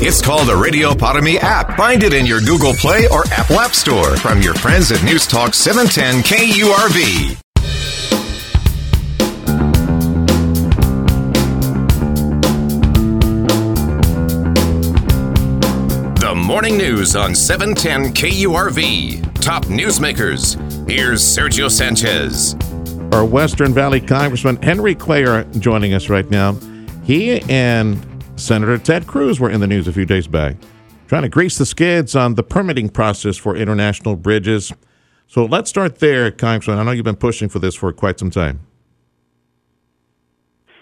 It's called the Radio Para app. Find it in your Google Play or Apple App Store from your friends at News Talk 710 KURV. The morning news on 710 KURV. Top newsmakers. Here's Sergio Sanchez. Our Western Valley Congressman Henry Cuellar joining us right now. He and Senator Ted Cruz were in the news a few days back, trying to grease the skids on the permitting process for international bridges. So let's start there, Congressman. I know you've been pushing for this for quite some time.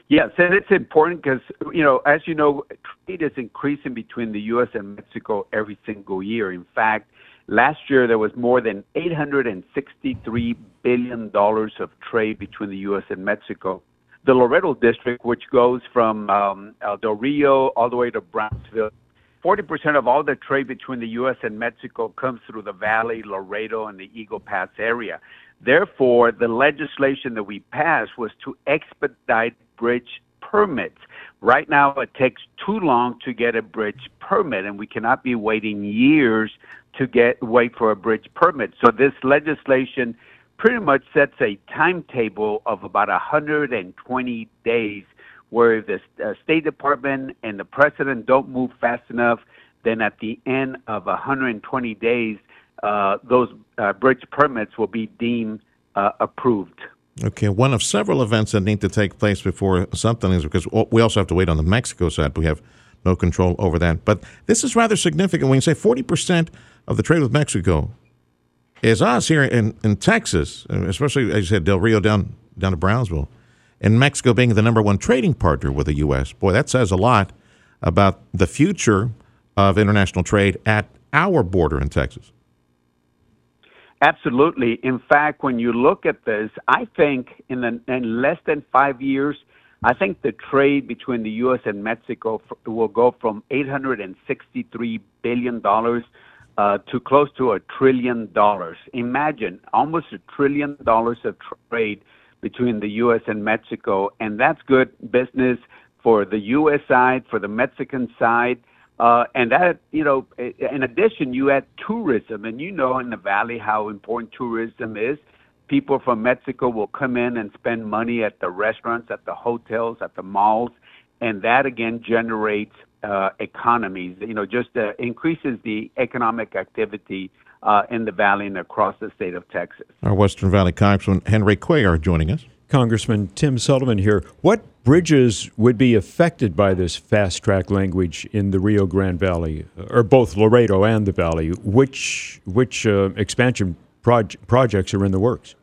Yes, and it's important because, you know, as you know, trade is increasing between the U.S. and Mexico every single year. In fact, last year there was more than $863 billion of trade between the U.S. and Mexico the Laredo district, which goes from um, El Del Rio all the way to Brownsville. 40% of all the trade between the U.S. and Mexico comes through the Valley, Laredo, and the Eagle Pass area. Therefore, the legislation that we passed was to expedite bridge permits. Right now, it takes too long to get a bridge permit, and we cannot be waiting years to get wait for a bridge permit. So this legislation pretty much sets a timetable of about 120 days where the uh, State Department and the President don't move fast enough, then at the end of 120 days, uh, those uh, bridge permits will be deemed uh, approved. Okay, one of several events that need to take place before something is because we also have to wait on the Mexico side. We have no control over that. But this is rather significant when you say 40% of the trade with Mexico is us here in, in Texas, especially as you said, Del Rio down down to Brownsville, and Mexico being the number one trading partner with the U.S. Boy, that says a lot about the future of international trade at our border in Texas. Absolutely. In fact, when you look at this, I think in, the, in less than five years, I think the trade between the U.S. and Mexico will go from $863 billion uh, to close to a trillion dollars. Imagine almost a trillion dollars of trade between the U.S. and Mexico, and that's good business for the U.S. side, for the Mexican side. Uh, and that, you know, in addition, you add tourism, and you know in the valley how important tourism is. People from Mexico will come in and spend money at the restaurants, at the hotels, at the malls, and that again generates uh, economies. You know, just uh, increases the economic activity uh, in the valley and across the state of Texas. Our Western Valley Congressman Henry Cuellar joining us. Congressman Tim Sullivan here. What bridges would be affected by this fast track language in the Rio Grande Valley, or both Laredo and the Valley? Which which uh, expansion proj- projects are in the works?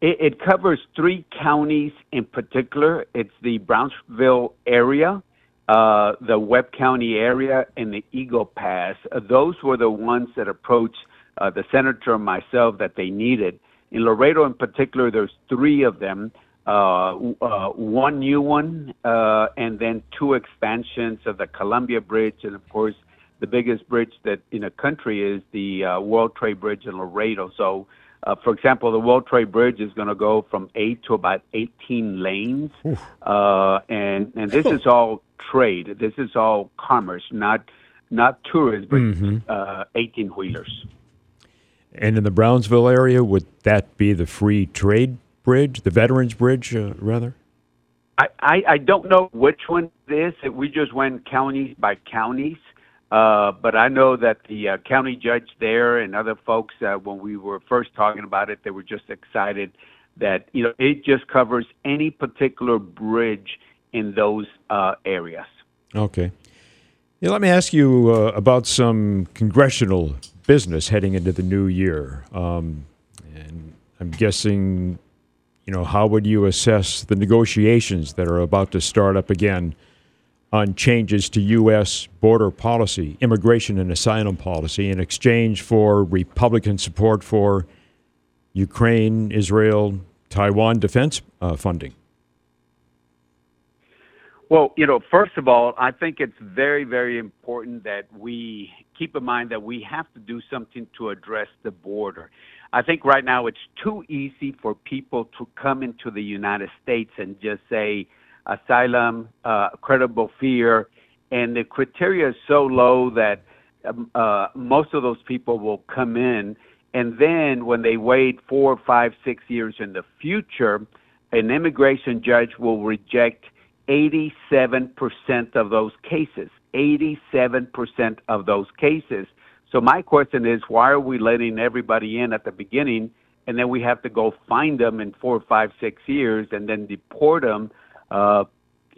It, it, covers three counties in particular. It's the Brownsville area, uh, the Webb County area and the Eagle Pass. Uh, those were the ones that approached uh, the senator and myself that they needed. In Laredo, in particular, there's three of them. Uh, uh, one new one, uh, and then two expansions of the Colombia Bridge, and of course, the biggest bridge that in the country is the World Trade Bridge in Laredo. So uh, for example, the World Trade Bridge is going to go from eight to about 18 lanes, uh, and and this is all trade. This is all commerce, not not tourists, but mm-hmm. uh, 18 wheelers. And in the Brownsville area, would that be the free trade bridge, the Veterans Bridge, uh, rather? I, I, I don't know which one it is. We just went counties by counties. Uh, but I know that the uh, county judge there and other folks, uh, when we were first talking about it, they were just excited that you know it just covers any particular bridge in those uh, areas. Okay. Yeah, let me ask you uh, about some congressional business heading into the new year. Um, and I'm guessing, you know, how would you assess the negotiations that are about to start up again? On changes to U.S. border policy, immigration and asylum policy, in exchange for Republican support for Ukraine, Israel, Taiwan defense uh, funding? Well, you know, first of all, I think it's very, very important that we keep in mind that we have to do something to address the border. I think right now it's too easy for people to come into the United States and just say asylum, uh, credible fear, and the criteria is so low that um, uh, most of those people will come in, and then when they wait four, five, six years in the future, an immigration judge will reject 87% of those cases. 87% of those cases. So my question is, why are we letting everybody in at the beginning, and then we have to go find them in four, five, six years, and then deport them uh,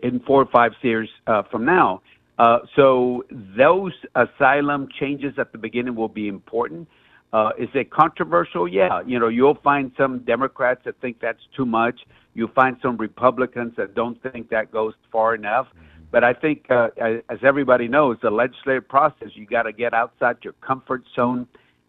in four or five years uh, from now? Uh, so those asylum changes at the beginning will be important. Uh, is it controversial? Yeah. You know, you'll find some Democrats that think that's too much. You'll find some Republicans that don't think that goes far enough. But I think, uh, as everybody knows, the legislative process, you got to get outside your comfort zone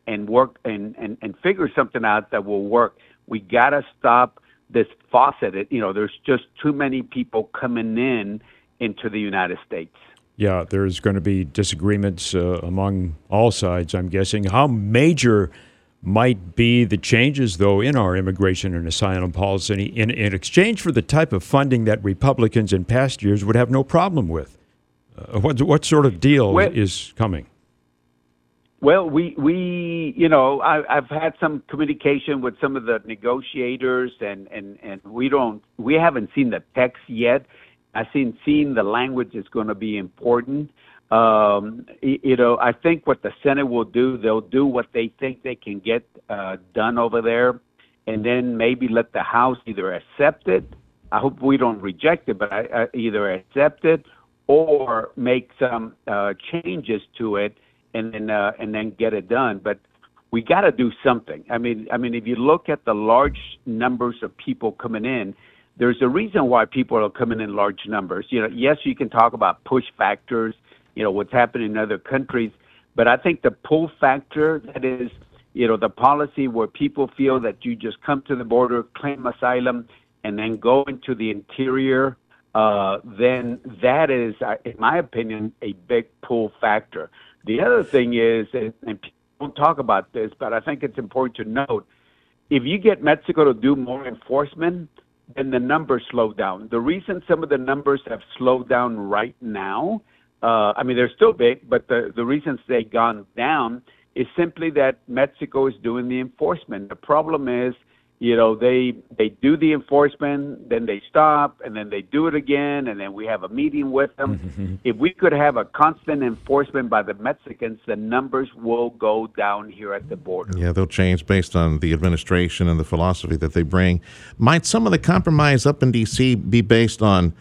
and work and, and, and figure something out that will work. We got to stop this faucet. It, you know, there's just too many people coming in into the United States. Yeah, there's going to be disagreements uh, among all sides, I'm guessing. How major might be the changes, though, in our immigration and asylum policy in, in exchange for the type of funding that Republicans in past years would have no problem with? Uh, what, what sort of deal well, is coming? Well, we, we you know, I, I've had some communication with some of the negotiators, and, and, and we don't, we haven't seen the text yet I think seeing the language is going to be important. Um, you know, I think what the Senate will do, they'll do what they think they can get uh, done over there, and then maybe let the House either accept it. I hope we don't reject it, but I, I either accept it or make some uh, changes to it, and then uh, and then get it done. But we got to do something. I mean, I mean, if you look at the large numbers of people coming in, there's a reason why people are coming in large numbers. You know, yes, you can talk about push factors, you know, what's happening in other countries, but I think the pull factor that is, you know, the policy where people feel that you just come to the border, claim asylum, and then go into the interior, uh, then that is, uh, in my opinion, a big pull factor. The other thing is, and, people don't talk about this, but I think it's important to note, if you get Mexico to do more enforcement, then the numbers slow down. The reason some of the numbers have slowed down right now, uh, I mean, they're still big, but the, the reasons they've gone down is simply that Mexico is doing the enforcement. The problem is you know they they do the enforcement then they stop and then they do it again and then we have a meeting with them mm-hmm. if we could have a constant enforcement by the mexicans the numbers will go down here at the border yeah they'll change based on the administration and the philosophy that they bring might some of the compromise up in dc be based on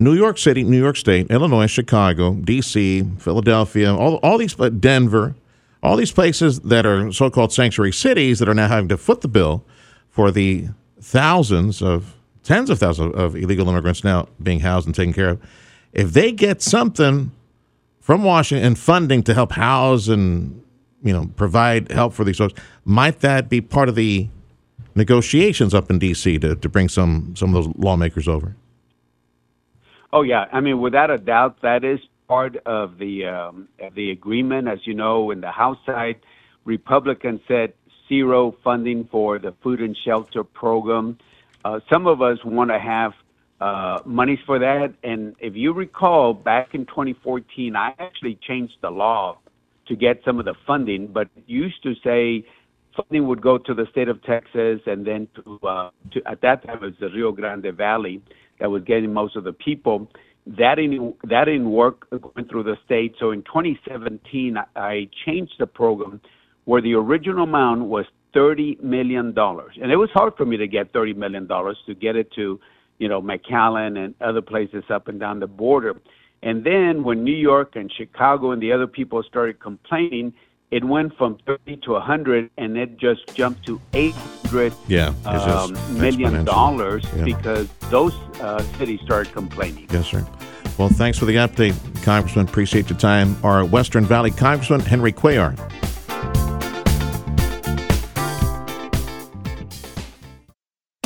New York City, New York State, Illinois, Chicago, D.C., Philadelphia, all, all these, uh, Denver, all these places that are so called sanctuary cities that are now having to foot the bill for the thousands of tens of thousands of illegal immigrants now being housed and taken care of. If they get something from Washington funding to help house and you know provide help for these folks, might that be part of the negotiations up in D.C. to, to bring some some of those lawmakers over? Oh yeah, I mean without a doubt that is part of the um, of the agreement. As you know, in the House side, Republicans said zero funding for the food and shelter program. Uh, some of us want to have uh, monies for that. And if you recall, back in 2014, I actually changed the law to get some of the funding, but used to say funding would go to the state of Texas and then to, uh, to at that time it was the Rio Grande Valley that was getting most of the people. That didn't that didn't work going through the state. So in 2017, I, I changed the program where the original amount was $30 million. And it was hard for me to get $30 million to get it to, you know, McAllen and other places up and down the border. And then when New York and Chicago and the other people started complaining, it went from 30 to 100 and it just jumped to 800 yeah, um, million dollars yeah. because those uh, cities started complaining. Yes, sir. Well, thanks for the update, Congressman. Appreciate your time. Our Western Valley Congressman, Henry Cuellar.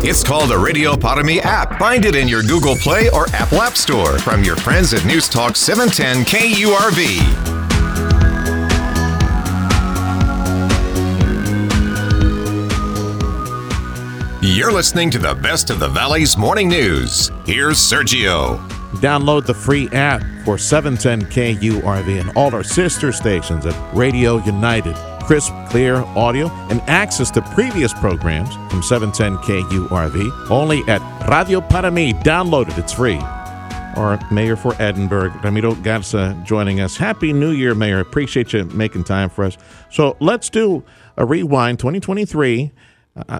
It's called the Radio app. Find it in your Google Play or Apple App Store from your friends at News Talk 710 KURV. You're listening to the best of the Valley's morning news. Here's Sergio. Download the free app for 710 KURV and all our sister stations at Radio United. Crisp, clear audio and access to previous programs from 710 KURV only at Radio Para Mi. Download it, it's free. Our mayor for Edinburg, Ramiro Garza, joining us. Happy New Year, Mayor. Appreciate you making time for us. So let's do a rewind 2023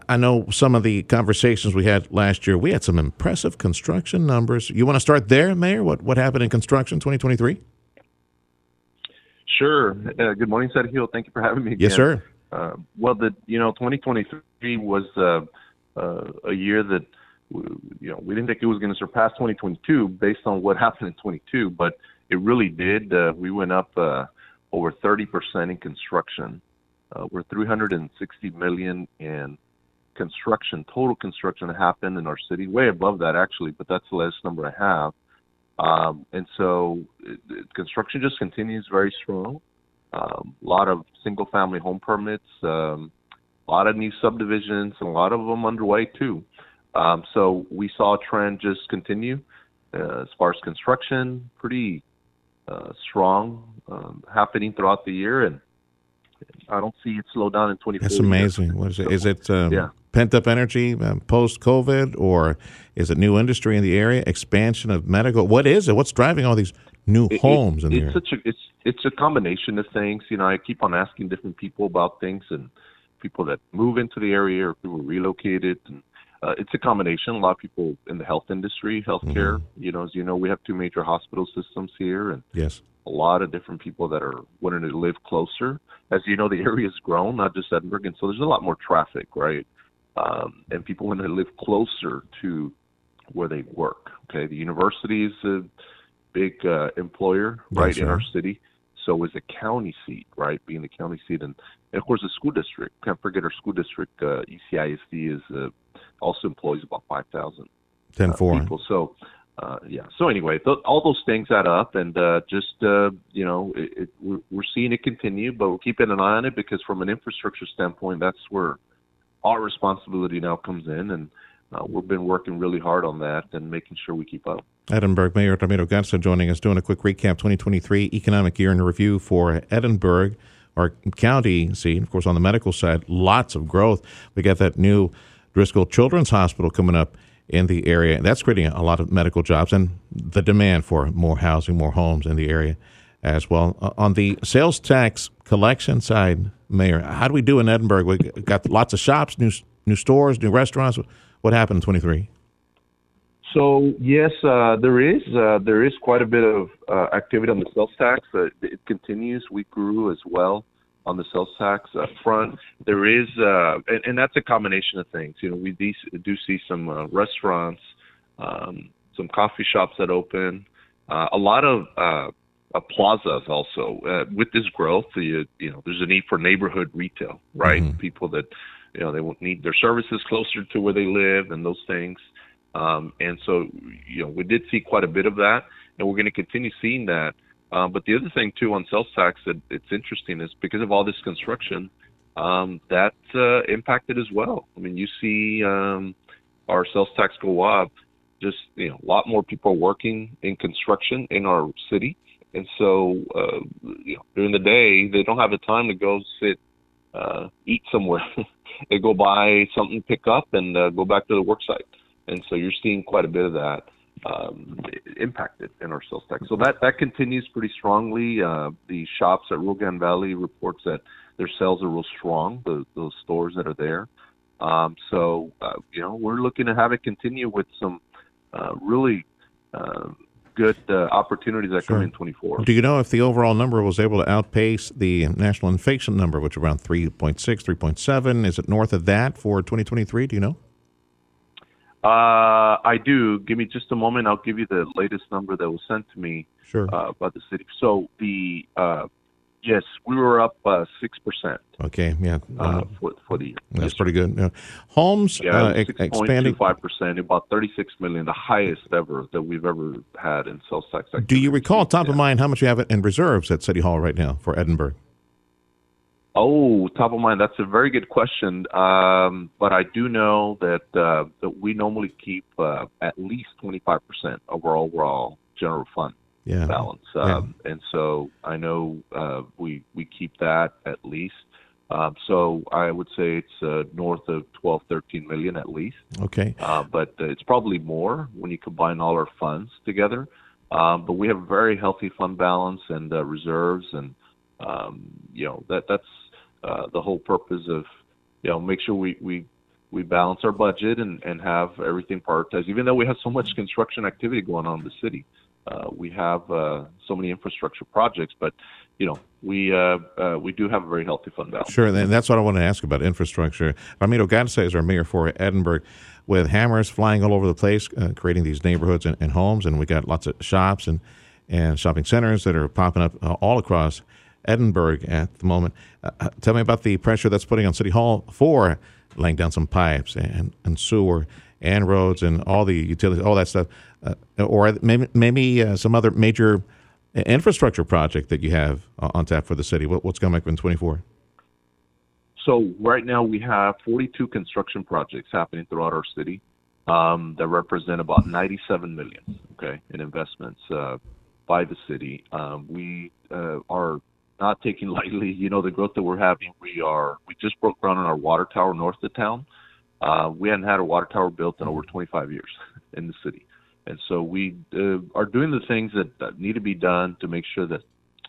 I know some of the conversations we had last year. We had some impressive construction numbers. You want to start there, Mayor? What what happened in construction 2023? Sure. Uh, good morning, Sergio. Thank you for having me. Again. Yes, sir. Uh, well, the you know 2023 was uh, uh, a year that you know we didn't think it was going to surpass 2022 based on what happened in 22, but it really did. Uh, we went up uh, over 30 percent in construction. we're 360 million in construction, total construction happened in our city, way above that actually, but that's the latest number I have. Um, and so it, it, construction just continues very strong. Um, a lot of single family home permits, um, a lot of new subdivisions, and a lot of them underway too. Um, so we saw a trend just continue uh, as far as construction, pretty uh, strong, um, happening throughout the year, and I don't see it slow down in 2024. That's amazing. What is it? Is it um, yeah pent up energy um, post COVID, or is it new industry in the area, expansion of medical? What is it? What's driving all these new it, homes it, in it's Such a, it's it's a combination of things. You know, I keep on asking different people about things and people that move into the area or people relocated. And, uh, it's a combination. A lot of people in the health industry, healthcare. Mm-hmm. You know, as you know, we have two major hospital systems here, and yes, a lot of different people that are wanting to live closer. As you know, the area has grown, not just Edinburg, and so there's a lot more traffic, right? Um, and people want to live closer to where they work. Okay, the university is a big uh, employer right in our city. So is a county seat, right? Being the county seat, and, and of course the school district. Can't forget our school district. Uh, ECISD is uh, also employs about five thousand uh, people. So uh, yeah. So anyway, th- all those things add up, and uh, just uh, you know, it, it, we're, we're seeing it continue, but we're keeping an eye on it because from an infrastructure standpoint, that's where our responsibility now comes in, and uh, we've been working really hard on that and making sure we keep up. Edinburg Mayor Ramiro Garza joining us, doing a quick recap 2023 economic year in review for Edinburg, our county seat. Of course, on the medical side, lots of growth. We got that new Driscoll Children's Hospital coming up in the area, and that's creating a lot of medical jobs and the demand for more housing, more homes in the area as well. Uh, on the sales tax collection side, Mayor, how do we do in Edinburg? We got lots of shops, new new stores, new restaurants. What happened in twenty three? So yes, uh, there is uh, there is quite a bit of uh, activity on the sales tax. Uh, it continues. We grew as well on the sales tax front. There is, uh, and, and, that's a combination of things. You know, we do, do see some uh, restaurants, um, some coffee shops that open, a lot of uh, plazas also uh, with this growth you, you know there's a need for neighborhood retail right? Mm-hmm. people that you know they won't need their services closer to where they live and those things. Um, and so you know we did see quite a bit of that and we're going to continue seeing that. Um, but the other thing too on sales tax that it's interesting is because of all this construction um, that uh, impacted as well. I mean you see um, our sales tax go up just you know a lot more people working in construction in our city and so uh, you know, during the day they don't have the time to go sit uh, eat somewhere. they go buy something, pick up, and uh, go back to the work site. And so you're seeing quite a bit of that um, impacted in our sales tax. So that that continues pretty strongly. Uh, the shops at Rio Grande Valley reports that their sales are real strong. The, those stores that are there. Um, so uh, you know we're looking to have it continue with some uh, really uh, good uh, opportunities that come in 24. Do you know if the overall number was able to outpace the national inflation number, which around 3.6, 3.7? Is it north of that for 2023? Do you know? Uh, I do. Give me just a moment. I'll give you the latest number that was sent to me Sure. uh, by the city. So the uh, yes, we were up uh, six percent Okay, yeah. uh, Uh, for for the year. that's pretty good. Yeah. Homes Yeah, uh, ex- six point two expanding. five percent, about thirty six million, the highest ever that we've ever had in sales tax. Do you recall, top of mind, how much you have in reserves at City Hall right now for Edinburg? Oh, top of mind. That's a very good question. Um, but I do know that uh, that we normally keep uh, at least twenty five percent of our overall general fund Yeah. balance. Um, And so I know uh, we we keep that at least. Um, so I would say it's uh, north of 12, 13 million at least. Okay. Uh, but uh, it's probably more when you combine all our funds together. Um, but we have a very healthy fund balance and uh, reserves, and um, you know that that's uh, the whole purpose of you know make sure we we we balance our budget and and have everything prioritized. Even though we have so much construction activity going on in the city, uh, we have uh, so many infrastructure projects, but you know we uh, uh, we do have a very healthy fund balance. Sure, and that's what I want to ask about infrastructure. Ramiro Garza is our mayor for Edinburg, with hammers flying all over the place, uh, creating these neighborhoods and, and homes, and we got lots of shops and, and shopping centers that are popping up all across Edinburg at the moment. Tell me about the pressure that's putting on City Hall for laying down some pipes and, and sewer and roads and all the utilities, all that stuff, or maybe maybe uh, some other major infrastructure project that you have on tap for the city. What, what's coming up in twenty four? So right now we have 42 construction projects happening throughout our city um, that represent about 97 million, okay, in investments uh, by the city. Um, we uh, are not taking lightly, you know, the growth that we're having. We are we just broke ground on our water tower north of town. Uh, we hadn't had a water tower built in over 25 years in the city, and so we uh, are doing the things that, need to be done to make sure that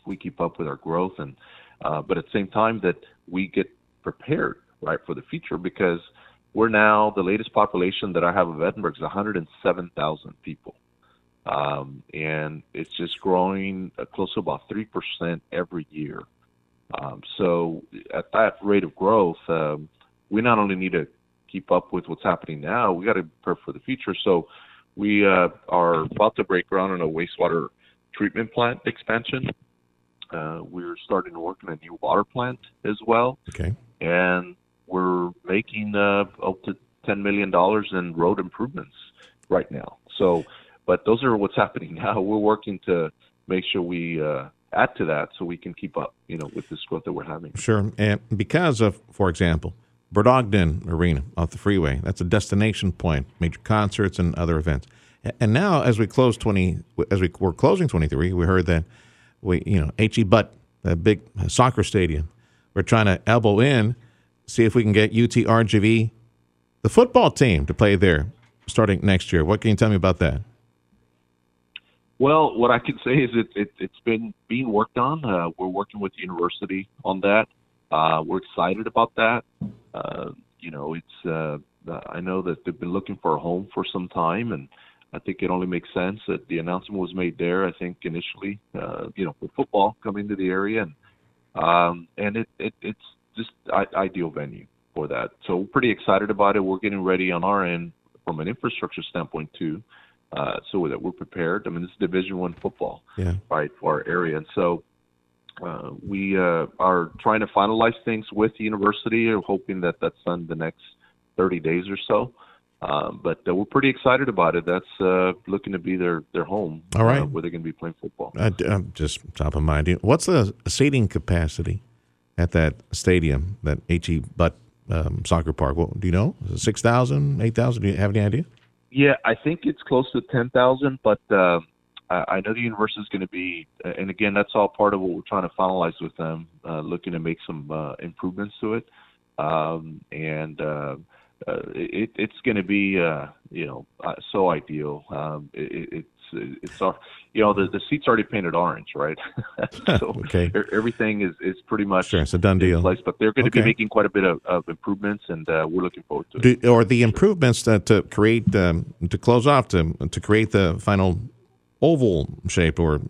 we keep up with our growth and uh, but at the same time that we get prepared right for the future because we're now the latest population that I have of Edinburg is 107,000 people, um, and it's just growing uh, close to about three percent every year. Um, so at that rate of growth, um, we not only need to keep up with what's happening now, we got to prepare for the future. So we uh, are about to break ground on a wastewater treatment plant expansion. Uh, we're starting to work on a new water plant as well Okay. and we're making uh, up to ten million dollars in road improvements right now. So, but those are what's happening now. We're working to make sure we uh, add to that so we can keep up, you know, with this growth that we're having. Sure. And because of, for example, Bert Ogden Arena off the freeway, that's a destination point, major concerts and other events. And now, as we close twenty, as we were closing twenty three, we heard that we, you know, H-E-B, that big soccer stadium, we're trying to elbow in, see if we can get UTRGV, the football team, to play there starting next year. What can you tell me about that? Well, what I can say is it, it it's been being worked on. Uh, we're working with the university on that. Uh, we're excited about that. Uh, you know, it's uh, I know that they've been looking for a home for some time, and I think it only makes sense that the announcement was made there. I think initially, uh, you know, with football coming to the area, and um, and it, it it's just I, ideal venue for that. So we're pretty excited about it. We're getting ready on our end from an infrastructure standpoint too, uh, so that we're prepared. I mean, is Division One football, Yeah. right, for our area, and so uh, we uh, are trying to finalize things with the university. We're hoping that that's done the next 30 days or so. Um, but uh, we're pretty excited about it. That's uh, looking to be their their home. All right. uh, where they're going to be playing football. Uh, d- um, just top of mind. What's the seating capacity at that stadium, that H-E-B um, soccer park? Well, do you know? 6,000, 8,000? Do you have any idea? Yeah, I think it's close to ten thousand, but uh, I I know the university is going to be, and again, that's all part of what we're trying to finalize with them, uh, looking to make some uh, improvements to it, um, and uh, uh, it, it's going to be, uh, you know, uh, so ideal. Um, it, it's it's our, you know, the the seats already painted orange, right? so Okay. everything is is pretty much Sure, it's a done deal. place, but they're going to Okay. be making quite a bit of, of improvements, and uh, we're looking forward to it. Do, or the improvements that to create, um, to close off, to, to create the final oval shaped or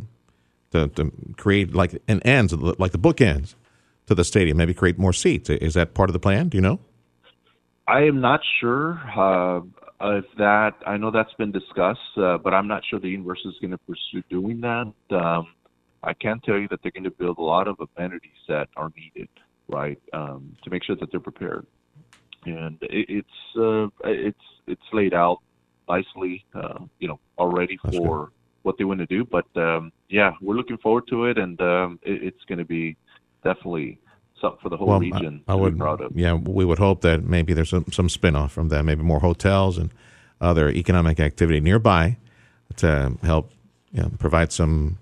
to, to create like an ends, like the bookends to the stadium, maybe create more seats. Is that part of the plan? Do you know? I am not sure uh, if that. I know that's been discussed, uh, but I'm not sure the university is going to pursue doing that. Um, I can tell you that they're going to build a lot of amenities that are needed, right, um, to make sure that they're prepared. And it, it's uh, it's it's laid out nicely, uh, you know, already That's for. What they want to do. But um, yeah, we're looking forward to it, and um, it, it's going to be definitely something for the whole well, region I, I would, Yeah, we would hope that maybe there's some, some spin-off from that, maybe more hotels and other economic activity nearby to help you know, provide some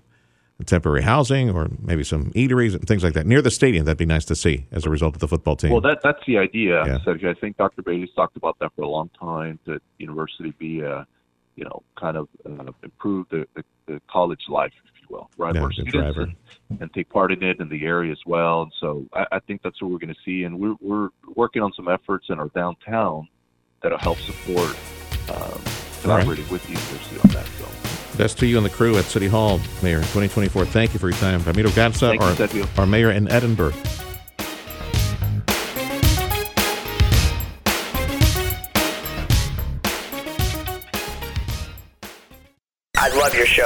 temporary housing or maybe some eateries and things like that near the stadium. That'd be nice to see as a result of the football team. Well, that that's the idea, yeah. Sergio. I think Dr. Bailey's talked about that for a long time. That university be a, you know, kind of uh, improve the, the, the college life, if you will, right? Yeah, and, and, take part in it in the area as well. And so I, I think that's what we're going to see. And we're we're working on some efforts in our downtown that'll help support um, collaborating right. with the university on that. So. That's to you and the crew at City Hall, Mayor, 2024. Thank you for your time. Ramiro Garza, our, our mayor in Edinburg.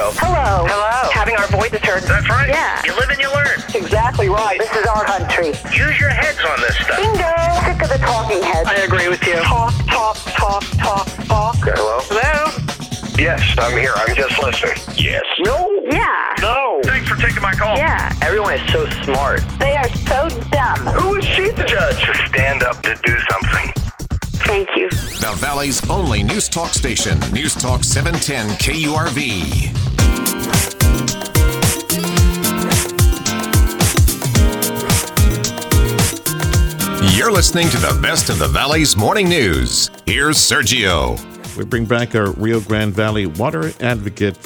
Love show. Hello. Hello. Having our voices heard. That's right. Yeah. You live and you learn. Exactly right. This is our country. Use your heads on this stuff. Bingo. Sick of the talking heads. I agree with you. Talk, talk, talk, talk, talk. Hello. Hello. Yes, I'm here. I'm just listening. Yes. No. Yeah. No. Thanks for taking my call. Yeah. Everyone is so smart. They are so dumb. Who is she to judge? To stand up to do something. The Valley's only news talk station, News Talk 710 KURV. You're listening to the best of the Valley's morning news. Here's Sergio. We bring back our Rio Grande Valley water advocate,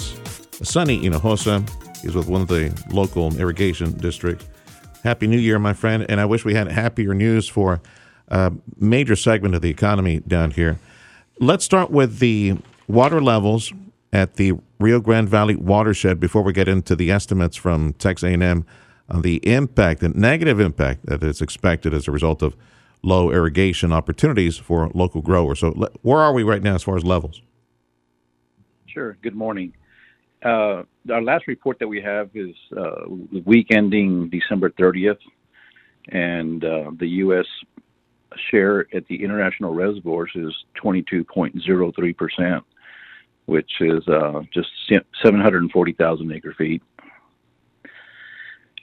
Sonny Hinojosa. He's with one of the local irrigation districts. Happy New Year, my friend. And I wish we had happier news for a major segment of the economy down here. Let's start with the water levels at the Rio Grande Valley watershed before we get into the estimates from Texas A&M on the impact, the negative impact that is expected as a result of low irrigation opportunities for local growers. So, where are we right now as far as levels? Sure. Good morning. Uh, our last report that we have is uh, week ending December 30th, and uh, the U.S. share at the international reservoirs is 22.03 percent, which is uh, just 740,000 acre feet.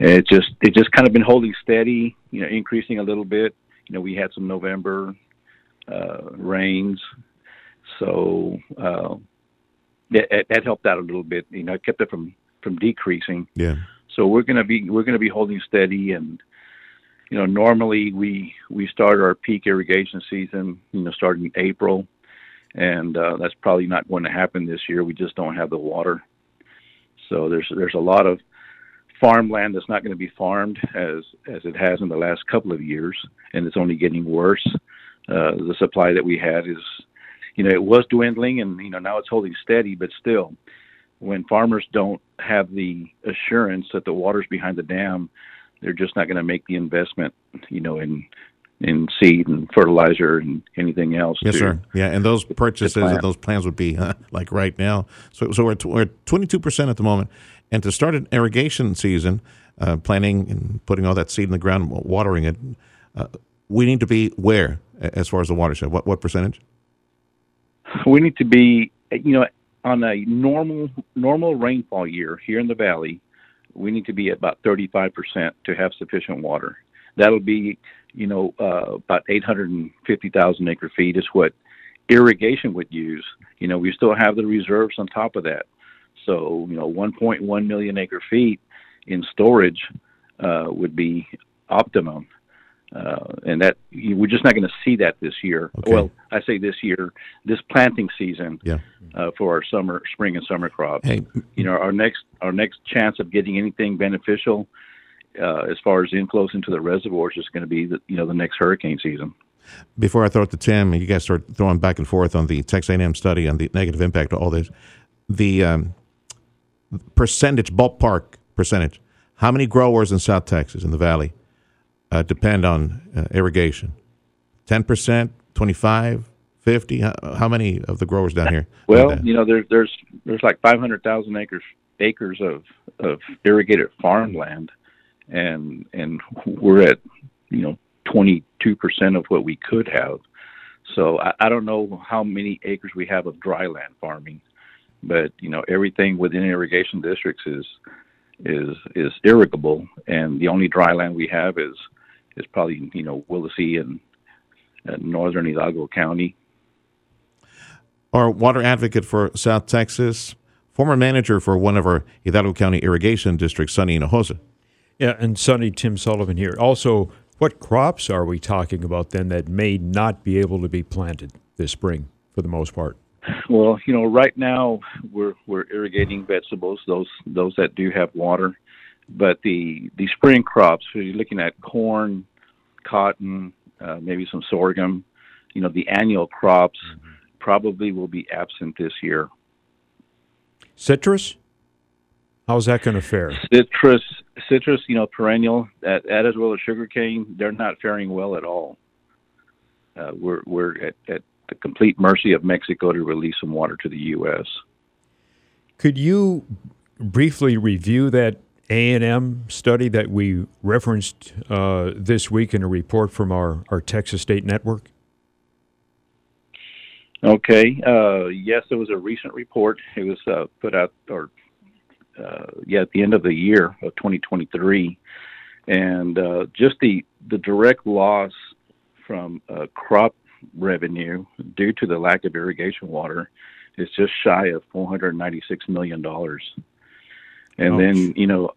it just it just kind of been holding steady, you know, increasing a little bit you know, we had some November uh, rains, so uh, that, that helped out a little bit. You know, it kept it from from decreasing. Yeah. So we're gonna be we're gonna be holding steady, and you know, normally we we start our peak irrigation season, you know, starting April, and uh, that's probably not going to happen this year. We just don't have the water. So there's there's a lot of farmland that's not going to be farmed as as it has in the last couple of years, and it's only getting worse. Uh, the supply that we had is, you know, it was dwindling, and you know now it's holding steady, but still, when farmers don't have the assurance that the water's behind the dam, they're just not going to make the investment, you know, in in seed and fertilizer and anything else. Yes, sir. Yeah, and those purchases and those plans would be uh, like right now. So, so we're we're twenty two percent at the moment, and to start an irrigation season, uh, planting and putting all that seed in the ground, watering it, uh, we need to be where as far as the watershed? What what percentage? We need to be, you know, on a normal normal rainfall year here in the valley, we need to be at about 35% to have sufficient water. That'll be, you know, uh, about 850,000 acre feet is what irrigation would use. You know, we still have the reserves on top of that. So, you know, 1.1 million acre feet in storage uh, would be optimum. Uh, and that we're just not going to see that this year. Okay. Well, I say this year, this planting season yeah. uh, for our summer, spring, and summer crops. Hey. You know, our next our next chance of getting anything beneficial uh, as far as inflows into the reservoirs is going to be the you know the next hurricane season. Before I throw it to Tim, you guys start throwing back and forth on the Texas A&M study on the negative impact of all this. The um, percentage, ballpark percentage. How many growers in South Texas in the valley uh, depend on uh, irrigation? 10%, 25, 50? How, how many of the growers down here? Well, you know, there's there's there's like 500,000 acres acres of of irrigated farmland, and and we're at you know 22 percent of what we could have. So I, I don't know how many acres we have of dry land farming, but you know everything within irrigation districts is is is irrigable, and the only dry land we have is is probably you know Willacy and, and northern Hidalgo County. our water advocate for South Texas, former manager for one of our Hidalgo County irrigation districts, Sonny Hinojosa. Yeah, and Sonny Tim Sullivan here. Also, what crops are we talking about then that may not be able to be planted this spring for the most part? Well, you know, right now we're we're irrigating vegetables, those those that do have water, but the the spring crops, so you're looking at corn, cotton, uh, maybe some sorghum. You know, the annual crops probably will be absent this year. Citrus? How's that going to fare? Citrus, citrus, you know, perennial, that, that as well as sugarcane, they're not faring well at all. Uh, we're we're at, at the complete mercy of Mexico to release some water to the U.S. Could you briefly review that A&M study that we referenced uh, this week in a report from our, our Texas State Network? Okay. Uh, yes, there was a recent report. It was uh, put out, or uh, yeah, at the end of the year of 2023, and uh, just the the direct loss from uh, crop revenue due to the lack of irrigation water is just shy of 496 million dollars. And then you know,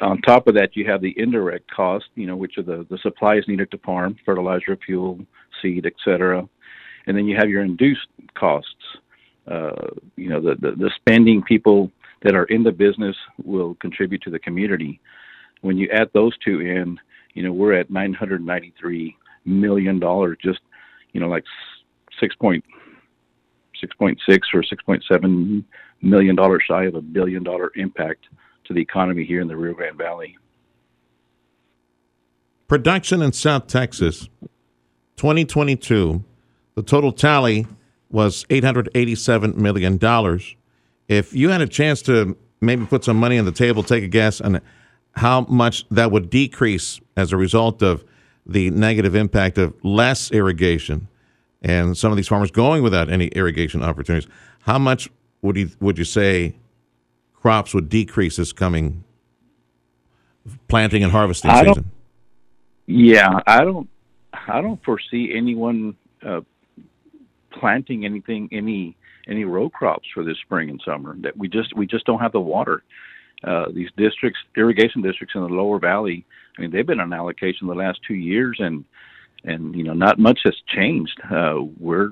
on top of that, you have the indirect cost, you know, which are the the supplies needed to farm, fertilizer, fuel, seed, etc and then you have your induced costs. Uh, you know, the, the, the spending people that are in the business will contribute to the community. When you add those two in, you know, we're at nine hundred ninety-three million dollars, just you know, like six point six point six or six point seven million dollars shy of a billion dollar impact to the economy here in the Rio Grande Valley. Production in South Texas, 2022, the total tally was $887 million. If you had a chance to maybe put some money on the table, take a guess on how much that would decrease as a result of the negative impact of less irrigation and some of these farmers going without any irrigation opportunities, how much would you, would you say crops would decrease this coming planting and harvesting I season? Yeah, I don't, I don't foresee anyone uh, planting anything, any any row crops for this spring and summer. That we just we just don't have the water. Uh, these districts, irrigation districts in the lower valley, I mean, they've been on allocation the last two years, and and you know, not much has changed. Uh, we're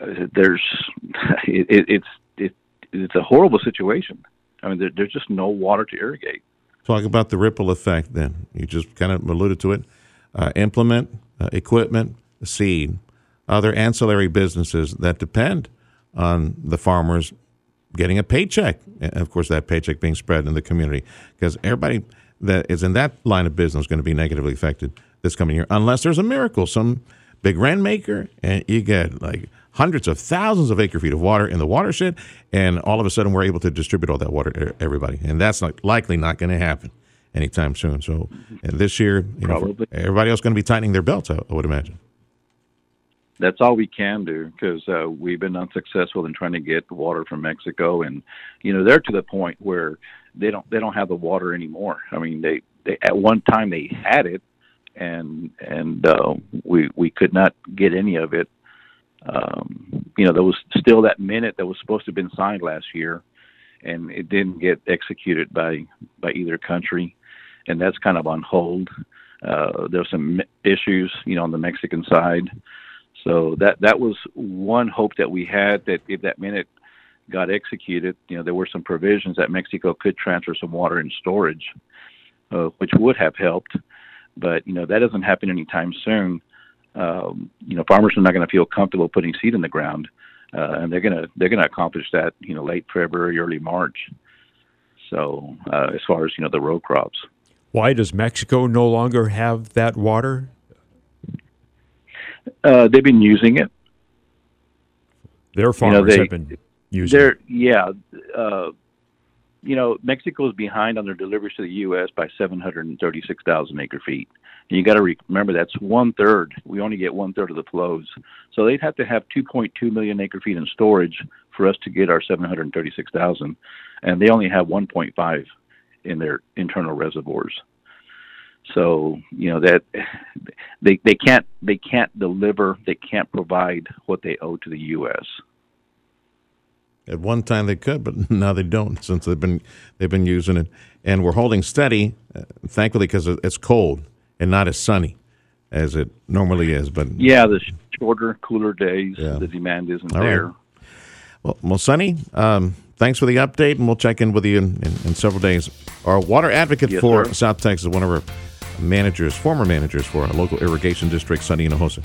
uh, there's it, it, it's it, it's a horrible situation. I mean, there, there's just no water to irrigate. Talk about the ripple effect then. You just kind of alluded to it. Uh, implement, uh, equipment, seed, other ancillary businesses that depend on the farmers getting a paycheck. And of course, that paycheck being spread in the community because everybody that is in that line of business going to be negatively affected this coming year unless there's a miracle, some big rainmaker, and you get like hundreds of thousands of acre feet of water in the watershed, and all of a sudden we're able to distribute all that water to everybody, and that's not, likely not going to happen anytime soon. So and this year, you know, Probably. everybody else going to be tightening their belts, I, I would imagine. that's all we can do because uh, we've been unsuccessful in trying to get water from Mexico, and you know they're to the point where they don't they don't have the water anymore. I mean, they, they at one time they had it, and and uh, we we could not get any of it. Um, you know, there was still that minute that was supposed to have been signed last year, and it didn't get executed by by either country, and that's kind of on hold. Uh, there's some issues, you know, on the Mexican side. So that that was one hope that we had that if that minute got executed, you know, there were some provisions that Mexico could transfer some water in storage, uh, which would have helped. But you know, that doesn't happen anytime soon. Um, you know, farmers are not going to feel comfortable putting seed in the ground, uh, and they're gonna they're gonna accomplish that, you know, late February, early March. So uh, as far as you know, the row crops. Why does Mexico no longer have that water? Uh, they've been using it. Their farmers they- have been They're yeah. Uh, you know, Mexico is behind on their deliveries to the U.S. by 736,000 acre feet. And you got to re- remember that's one third. We only get one third of the flows, so they'd have to have 2.2 million acre feet in storage for us to get our 736,000, and they only have 1.5 in their internal reservoirs. So you know that they they can't they can't deliver they can't provide what they owe to the U.S. At one time they could, but now they don't since they've been they've been using it, and we're holding steady, uh, thankfully, because it's cold and not as sunny as it normally is. But Yeah, the shorter, cooler days, Yeah. the demand isn't All right. there. well, well Sonny, um, thanks for the update, and we'll check in with you in, in, in several days. Our water advocate Yes, for sir. South Texas, one of our managers, former managers for our local irrigation district, Sonny Hinojosa.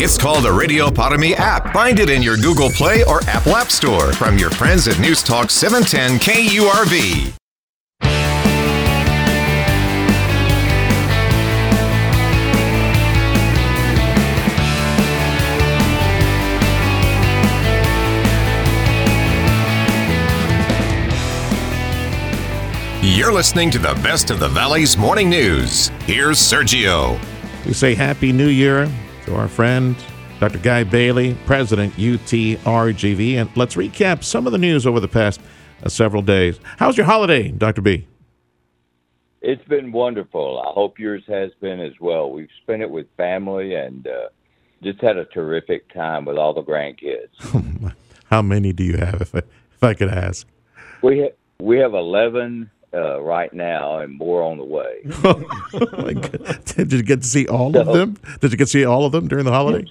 It's called the Radio Parami app. Find it in your Google Play or Apple App Store from your friends at News Talk 710 KURV. You're listening to the best of the Valley's morning news. Here's Sergio. We say Happy New Year to our friend, Dr. Guy Bailey, President UTRGV. And let's recap some of the news over the past uh, several days. How's your holiday, Dr. B? It's been wonderful. I hope yours has been as well. We've spent it with family and uh, just had a terrific time with all the grandkids. How many do you have, if I, if I could ask? we ha- we have eleven uh, right now, and more on the way. Oh. Did you get to see all of them? Did you get to see all of them during the holiday?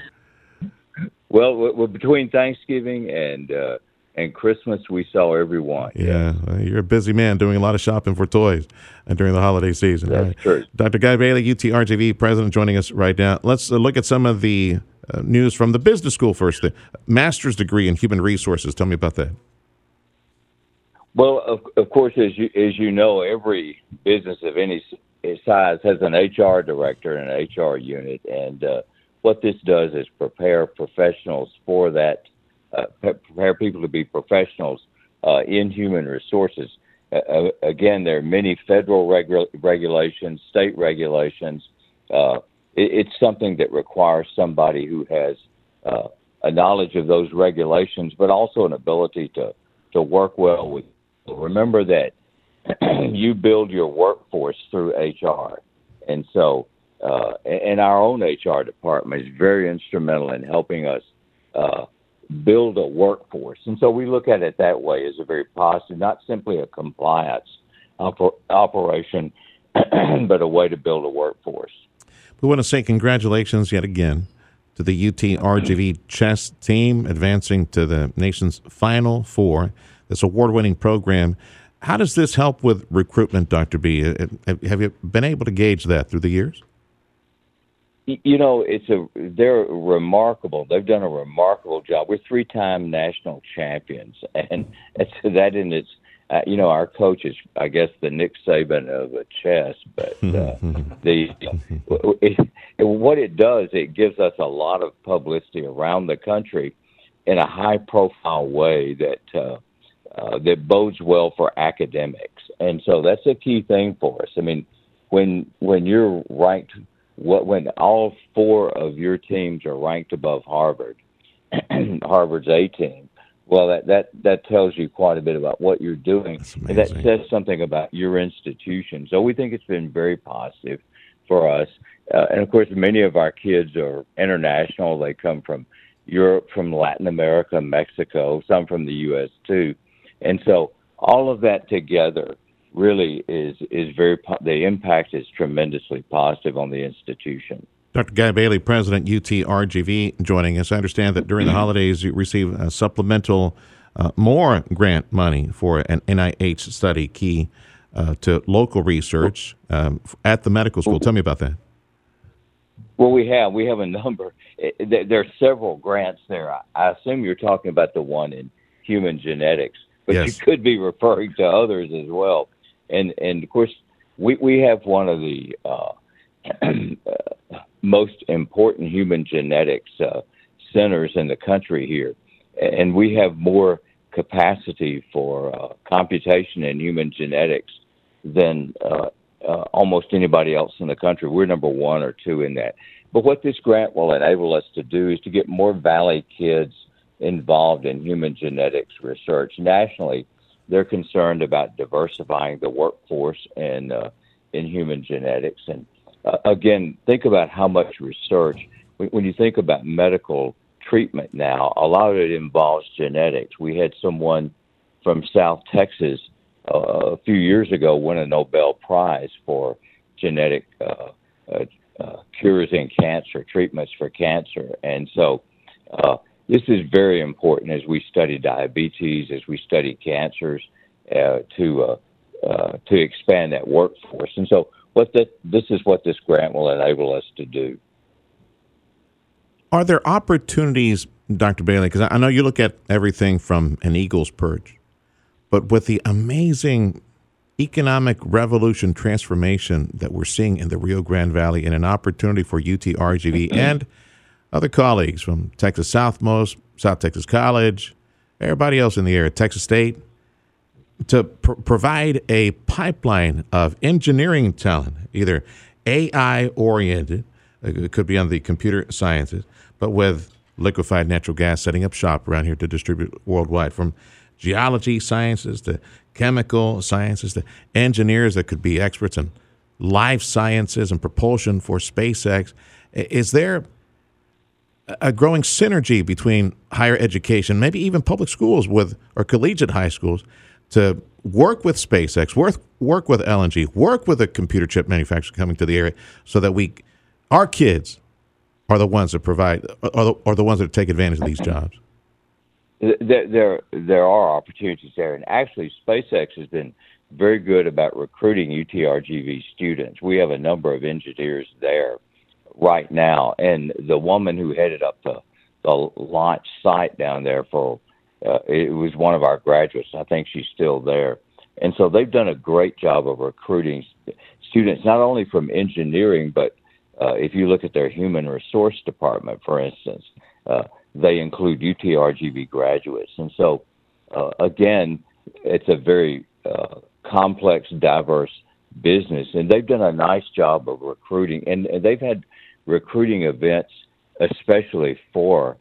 Well, w- w- between Thanksgiving and uh, and Christmas, we saw everyone. Yeah, well, you're a busy man doing a lot of shopping for toys uh, during the holiday season. That's right. true. Dr. Guy Bailey, UTRGV president, joining us right now. Let's uh, look at some of the uh, news from the business school first. The master's degree in human resources. Tell me about that. Well, of, of course, as you as you know, every business of any size has an HR director and an HR unit, and uh, what this does is prepare professionals for that, uh, prepare people to be professionals uh, in human resources. Again, there are many federal regu- regulations, state regulations. Uh, it, it's something that requires somebody who has uh, a knowledge of those regulations, but also an ability to to work well with. Remember that you build your workforce through HR, and so uh, and our own HR department is very instrumental in helping us uh, build a workforce. And so we look at it that way as a very positive, not simply a compliance oper- operation, but a way to build a workforce. We want to say congratulations yet again to the UTRGV chess team advancing to the nation's final four. This award-winning program. How does this help with recruitment, Dr. B? Uh, Have you been able to gauge that through the years? You know, it's a they're remarkable. They've done a remarkable job. We're three-time national champions, and it's that in its. Uh, you know, our coach is, I guess, the Nick Saban of uh, chess. But uh, the it, what it does, it gives us a lot of publicity around the country in a high-profile way that uh, uh, that bodes well for academics, and so that's a key thing for us. I mean, when when you're ranked what when all four of your teams are ranked above Harvard, Harvard's A team, well that that that tells you quite a bit about what you're doing. And that says something about your institution. So we think it's been very positive for us. Uh, and of course, many of our kids are international. They come from Europe, from Latin America, Mexico, some from the U.S. too, and so all of that together really is is very the impact is tremendously positive on the institution. Dr. Guy Bailey, President UTRGV, joining us. I understand that during the holidays you receive a supplemental uh, more grant money for an NIH study key uh, to local research um, at the medical school. Tell me about that. Well, we have we have a number. There are several grants there. I assume you're talking about the one in human genetics, but Yes. you could be referring to others as well. And and of course, we we have one of the uh, most important human genetics uh, centers in the country here, and we have more capacity for uh, computation in human genetics than uh, uh, almost anybody else in the country. We're number one or two in that. But what this grant will enable us to do is to get more Valley kids involved in human genetics research nationally. They're concerned about diversifying the workforce in uh, in human genetics, and uh, again, think about how much research. When, you think about medical treatment now, a lot of it involves genetics. We had someone from South Texas uh, a few years ago win a Nobel Prize for genetic uh, uh, uh, cures in cancer, treatments for cancer, and so uh, this is very important as we study diabetes, as we study cancers, uh, to uh, uh, to expand that workforce. And so, what that this is what this grant will enable us to do. Are there opportunities, Dr. Bailey? Because I I know you look at everything from an eagle's perch, but with the amazing economic revolution transformation that we're seeing in the Rio Grande Valley and an opportunity for UTRGV and other colleagues from Texas Southmost, South Texas College, everybody else in the area, Texas State, to pr- provide a pipeline of engineering talent, either AI oriented, it could be on the computer sciences, but with liquefied natural gas setting up shop around here to distribute worldwide from geology sciences to chemical sciences to engineers that could be experts in life sciences and propulsion for SpaceX. Is there a growing synergy between higher education, maybe even public schools with or collegiate high schools, to work with SpaceX, work work with LNG, work with a computer chip manufacturer coming to the area, so that we, our kids, are the ones that provide, are the, are the ones that take advantage of these jobs. There, there, there are opportunities there, and actually, SpaceX has been very good about recruiting UTRGV students. We have a number of engineers there right now, and the woman who headed up the the launch site down there for uh, it was one of our graduates. I think she's still there, and so they've done a great job of recruiting students not only from engineering, but uh, if you look at their human resource department, for instance, uh, they include UTRGV graduates, and so uh, again, it's a very uh, complex, diverse business, and they've done a nice job of recruiting, and, and they've had recruiting events especially for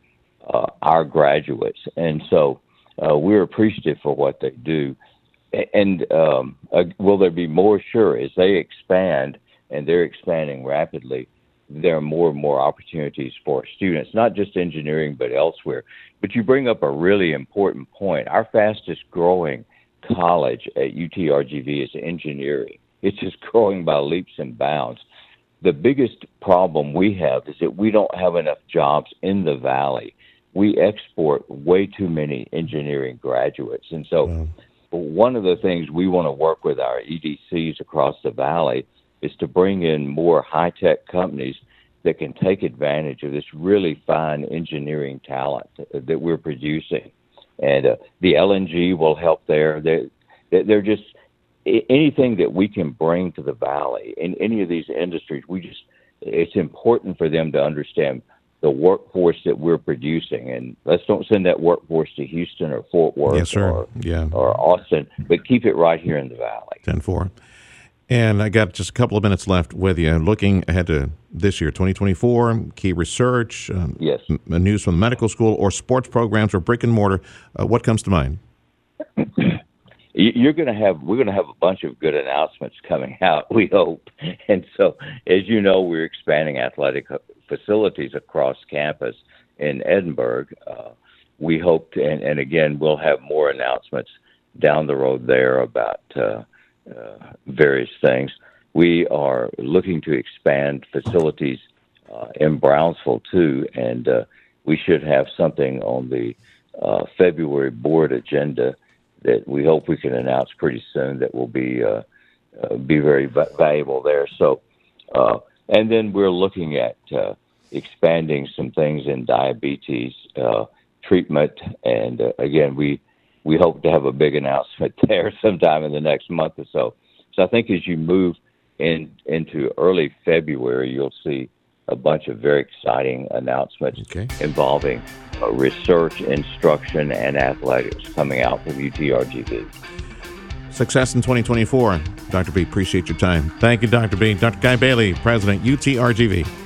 uh, our graduates, and so uh, we're appreciative for what they do. And um, uh, will there be more? Sure, as they expand, and they're expanding rapidly. There are more and more opportunities for students, not just engineering, but elsewhere. But you bring up a really important point. Our fastest growing college at UTRGV is engineering. It's just growing by leaps and bounds. The biggest problem we have is that we don't have enough jobs in the valley. We export way too many engineering graduates. And so, one of the things we want to work with our EDCs across the valley is to bring in more high tech companies that can take advantage of this really fine engineering talent that we're producing. And uh, the LNG will help there. They're, they're just anything that we can bring to the valley in any of these industries. We just it's important for them to understand the workforce that we're producing, and let's don't send that workforce to Houston or Fort Worth Yes, or Yeah. or Austin, but keep it right here in the valley. 10 4. And I got just a couple of minutes left with you. Looking ahead to this year, 2024, key research, um, Yes. m- news from the medical school, or sports programs, or brick and mortar. Uh, what comes to mind? You- You're going to have we're going to have a bunch of good announcements coming out. We hope, and so as you know, we're expanding athletic facilities across campus, in Edinburg. Uh, we hope to, and, and again, we'll have more announcements down the road there about uh, uh, various things. We are looking to expand facilities uh, in Brownsville too, and uh, we should have something on the uh, February board agenda that we hope we can announce pretty soon that will be uh, uh, be very va- valuable there. So, uh, and then we're looking at uh, expanding some things in diabetes uh, treatment, and uh, again, we we hope to have a big announcement there sometime in the next month or so. So I think as you move in into early February, you'll see a bunch of very exciting announcements Okay. involving Uh, research, instruction, and athletics coming out from UTRGV. Success in 2024. Dr. B, appreciate your time. Thank you, Dr. B. Dr. Guy Bailey, President, UTRGV.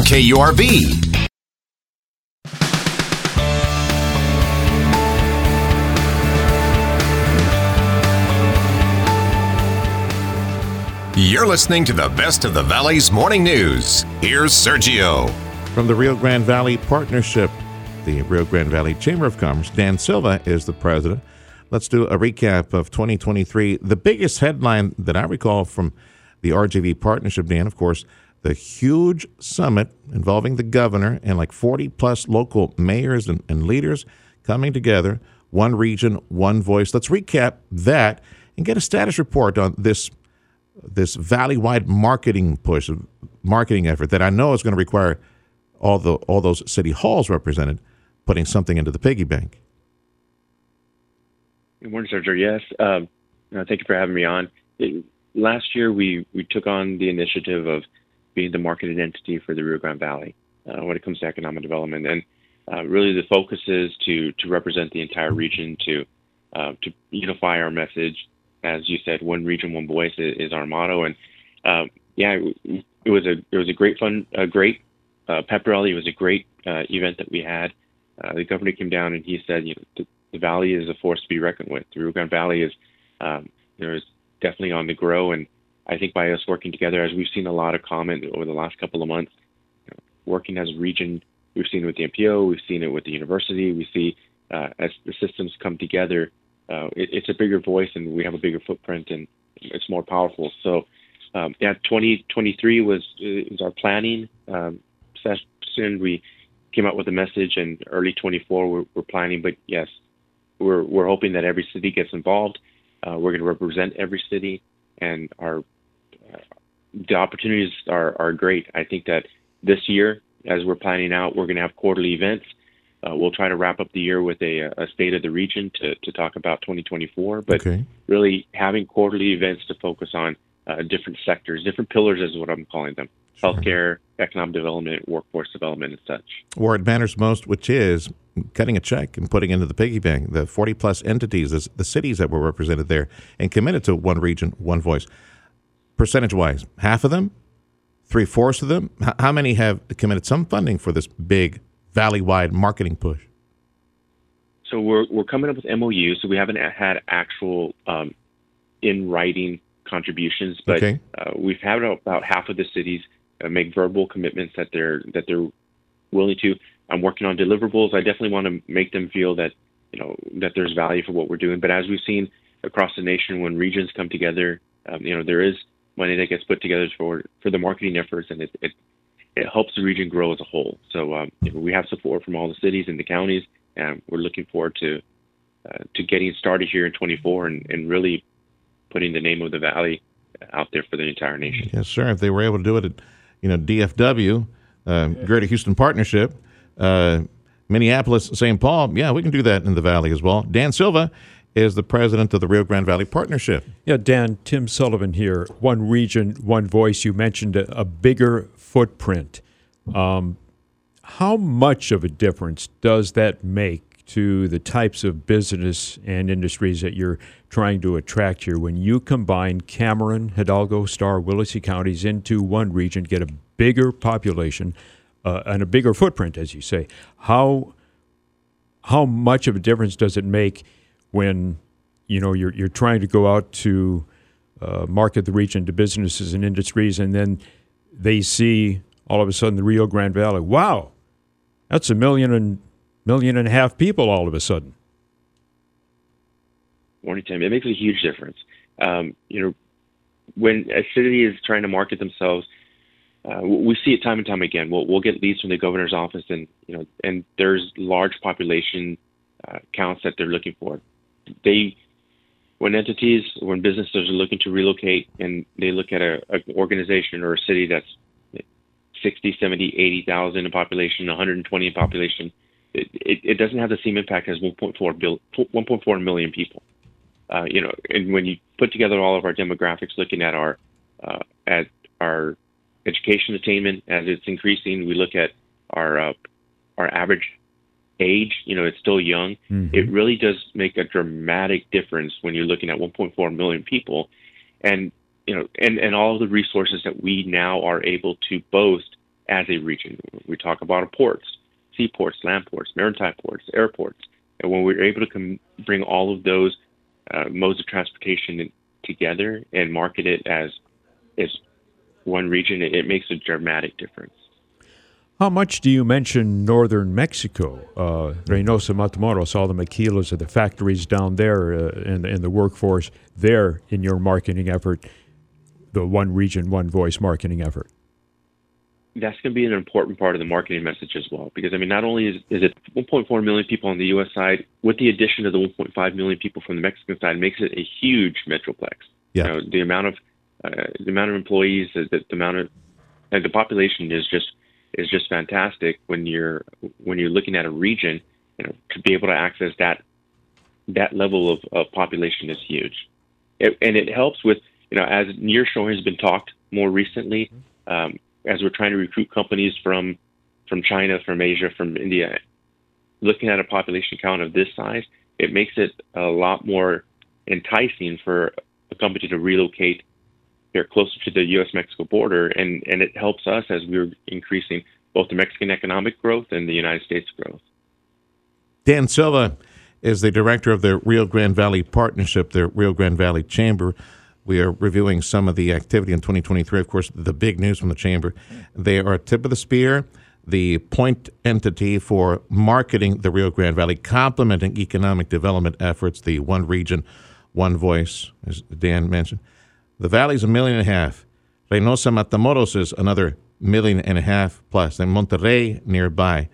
KURV. You're listening to the best of the Valley's morning news. Here's Sergio. From the Rio Grande Valley Partnership, the Rio Grande Valley Chamber of Commerce, Dan Silva is the president. Let's do a recap of 2023. The biggest headline that I recall from the RGV partnership, Dan, of course, the huge summit involving the governor and like 40 plus local mayors and, and leaders coming together, one region, one voice. Let's recap that and get a status report on this this valley-wide marketing push, marketing effort that I know is going to require all the all those city halls represented putting something into the piggy bank. Good morning, Sergio. Yes, um, uh, thank you for having me on. It- last year, we we took on the initiative of being the marketing entity for the Rio Grande Valley uh, when it comes to economic development, and uh, really the focus is to to represent the entire region, to uh, to unify our message. As you said, one region, one voice is, is our motto, and um, yeah, it, was a it was a great fun, a great uh, pep rally. It was a great uh, event that we had. Uh, the governor came down and he said, you know, the, the valley is a force to be reckoned with. The Rio Grande Valley is um, is definitely on the grow, and I think by us working together, as we've seen a lot of comment over the last couple of months, you know, working as a region, we've seen it with the MPO, we've seen it with the university, we see uh, as the systems come together, uh, it, it's a bigger voice, and we have a bigger footprint, and it's more powerful. So, um, yeah, 2023 was is our planning um, session. We came out with a message, and early 24 we're, we're planning. But yes, we're we're hoping that every city gets involved. Uh, we're going to represent every city, and our the opportunities are are great. I think that this year, as we're planning out, we're going to have quarterly events. Uh, we'll try to wrap up the year with a, a state of the region to, to talk about 2024, but Okay. really having quarterly events to focus on uh, different sectors, different pillars is what I'm calling them healthcare, economic development, workforce development, and such. Where it matters most, which is cutting a check and putting into the piggy bank the 40 plus entities, the, the cities that were represented there and committed to one region, one voice. Percentage wise, half of them, three fourths of them, H- how many have committed some funding for this big valley wide marketing push? So we're we're coming up with MOU. So we haven't had actual um, in writing contributions, but Okay. uh, we've had about half of the cities uh, make verbal commitments that they're that they're willing to. I'm working on deliverables. I definitely want to make them feel that you know that there's value for what we're doing. But as we've seen across the nation, when regions come together, um, you know there is money that gets put together for for the marketing efforts, and it it, it helps the region grow as a whole. So um, we have support from all the cities and the counties, and we're looking forward to uh, to getting started here in 24 and, and really putting the name of the valley out there for the entire nation. Yes, sir. If they were able to do it at, you know, DFW, uh, Greater Houston Partnership, uh, Minneapolis, St. Paul, yeah, we can do that in the Valley as well. Dan Silva is the president of the Rio Grande Valley Partnership. Yeah, Dan, Tim Sullivan here. One region, one voice. You mentioned a, a bigger footprint. Um, how much of a difference does that make to the types of business and industries that you're trying to attract here when you combine Cameron, Hidalgo, Starr, Willacy counties into one region, get a bigger population uh, and a bigger footprint, as you say? How how much of a difference does it make when you know you're you're trying to go out to uh, market the region to businesses and industries, and then they see all of a sudden the Rio Grande Valley. Wow, that's a million and million and a half people all of a sudden. Morning, Tim. It makes a huge difference. Um, you know, when a city is trying to market themselves, uh, we see it time and time again. We'll, we'll get leads from the governor's office, and you know, and there's large population uh, counts that they're looking for. They, when entities, when businesses are looking to relocate, and they look at a, an organization or a city that's 60, 70, 80,000 in population, 120 in population, it, it, it, doesn't have the same impact as 1.4 bill, 1.4 million people. Uh, you know, and when you put together all of our demographics, looking at our uh, at our education attainment as it's increasing, we look at our uh, our average age. You know, it's still young. Mm-hmm. It really does make a dramatic difference when you're looking at 1.4 million people, and you know, and and all of the resources that we now are able to boast as a region. We talk about our ports, seaports, land ports, maritime ports, airports, and when we're able to com- bring all of those uh, modes of transportation together and market it as as one region, it, it makes a dramatic difference. How much do you mention northern Mexico, uh, Reynosa, Matamoros, all the maquilas the factories down there uh, and, and the workforce there in your marketing effort, the one region, one voice marketing effort? That's going to be an important part of the marketing message as well, because I mean, not only is, is it 1.4 million people on the U.S. side, with the addition of the 1.5 million people from the Mexican side, makes it a huge metroplex. Yeah. You know, the amount of uh, the amount of employees, the, the amount of the population is just is just fantastic when you're when you're looking at a region. You know, to be able to access that that level of, of population is huge, it, and it helps with you know as nearshore has been talked more recently. Um, as we're trying to recruit companies from from China, from Asia, from India, looking at a population count of this size, it makes it a lot more enticing for a company to relocate they're closer to the U.S. Mexico border, and, and it helps us as we're increasing both the Mexican economic growth and the United States growth. Dan Silva is the director of the Rio Grande Valley Partnership, the Rio Grande Valley Chamber. We are reviewing some of the activity in 2023. Of course, the big news from the Chamber. They are tip of the spear, the point entity for marketing the Rio Grande Valley, complementing economic development efforts, the one region, one voice, as Dan mentioned. The valley's a million and a half. Reynosa Matamoros is another million and a half plus, and Monterrey nearby.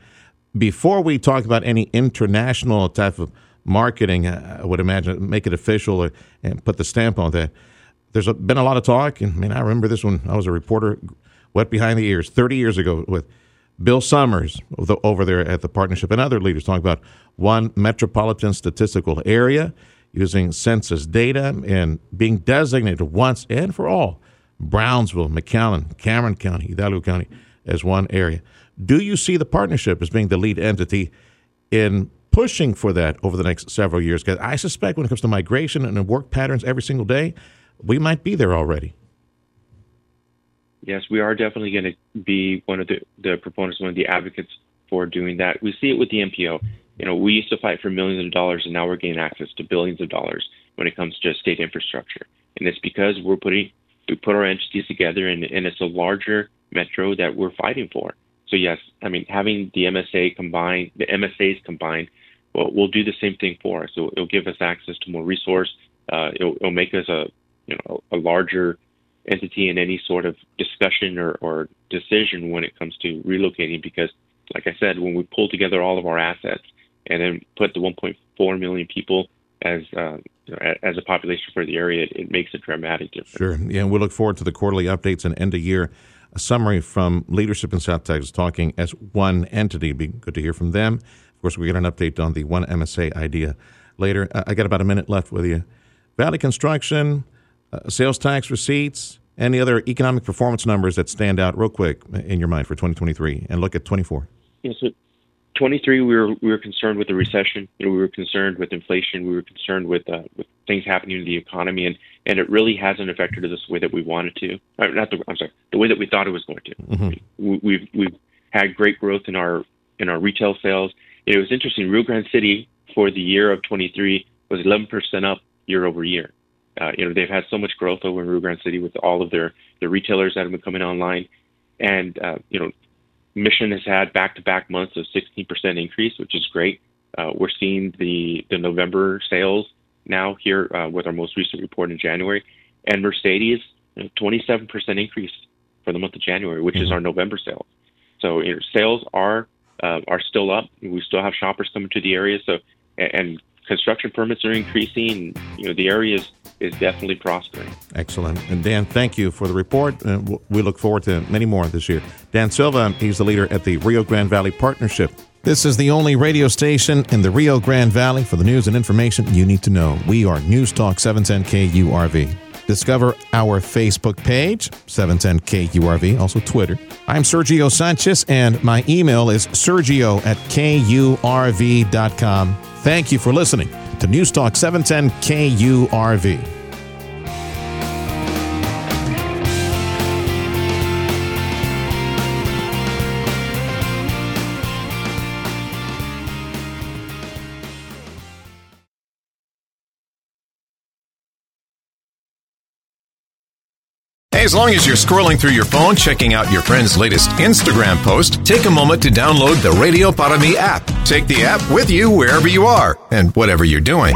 Before we talk about any international type of marketing, I would imagine make it official or, and put the stamp on that. There's a, been a lot of talk, and I mean, I remember this when I was a reporter, wet behind the ears, 30 years ago, with Bill Summers over there at the partnership and other leaders talking about one metropolitan statistical area using census data and being designated once and for all Brownsville, McAllen, Cameron County, Hidalgo County as one area. Do you see the partnership as being the lead entity in pushing for that over the next several years? Because I suspect when it comes to migration and work patterns every single day, we might be there already. Yes, we are definitely going to be one of the, the proponents, one of the advocates for doing that. We see it with the MPO you know, we used to fight for millions of dollars, and now we're getting access to billions of dollars when it comes to state infrastructure. And it's because we're putting we put our entities together, and, and it's a larger metro that we're fighting for. So yes, I mean having the MSA combined, the MSAs combined, will will do the same thing for us. So it'll give us access to more resource. Uh, it'll, it'll make us a you know a larger entity in any sort of discussion or, or decision when it comes to relocating because like I said, when we pull together all of our assets, and then put the 1.4 million people as uh, as a population for the area, it, it, makes a dramatic difference. Sure. Yeah, we look forward to the quarterly updates and end of year. A summary from leadership in South Texas talking as one entity. It'd be good to hear from them. Of course, we get an update on the one MSA idea later. I got about a minute left with you. Valley Construction, uh, sales tax receipts, any other economic performance numbers that stand out real quick in your mind for 2023 and look at 24? Yeah, so 23 we were we were concerned with the recession. You know, we were concerned with inflation. We were concerned with uh, with things happening in the economy, and and it really hasn't affected us the way that we wanted to. Uh, not the I'm sorry, the way that we thought it was going to. Mm-hmm. We, we've we've had great growth in our in our retail sales. It was interesting. Rio Grande City for the year of 23 was 11% up year over year. Uh, you know, they've had so much growth over in Rio Grande City with all of their, their retailers that have been coming online. And, uh, you know, Mission has had back to back months of 16% increase, which is great. Uh, we're seeing the, the November sales now here uh, with our most recent report in January. And Mercedes, you know, 27% increase for the month of January, which mm-hmm. is our November sales. So you know, sales are uh, are still up. We still have shoppers coming to the area. So and construction permits are increasing. You know, the area is, is definitely prospering. Excellent. And Dan, thank you for the report. Uh, we look forward to many more this year. Dan Silva, he's the leader at the Rio Grande Valley Partnership. This is the only radio station in the Rio Grande Valley for the news and information you need to know. We are News Talk 710 KURV. Discover our Facebook page, 710KURV, also Twitter. I'm Sergio Sanchez, and my email is sergio at KURV.com. Thank you for listening to News Talk 710 KURV. As long as you're scrolling through your phone, checking out your friend's latest Instagram post, take a moment to download the Radio Para Mi app. Take the app with you wherever you are and whatever you're doing.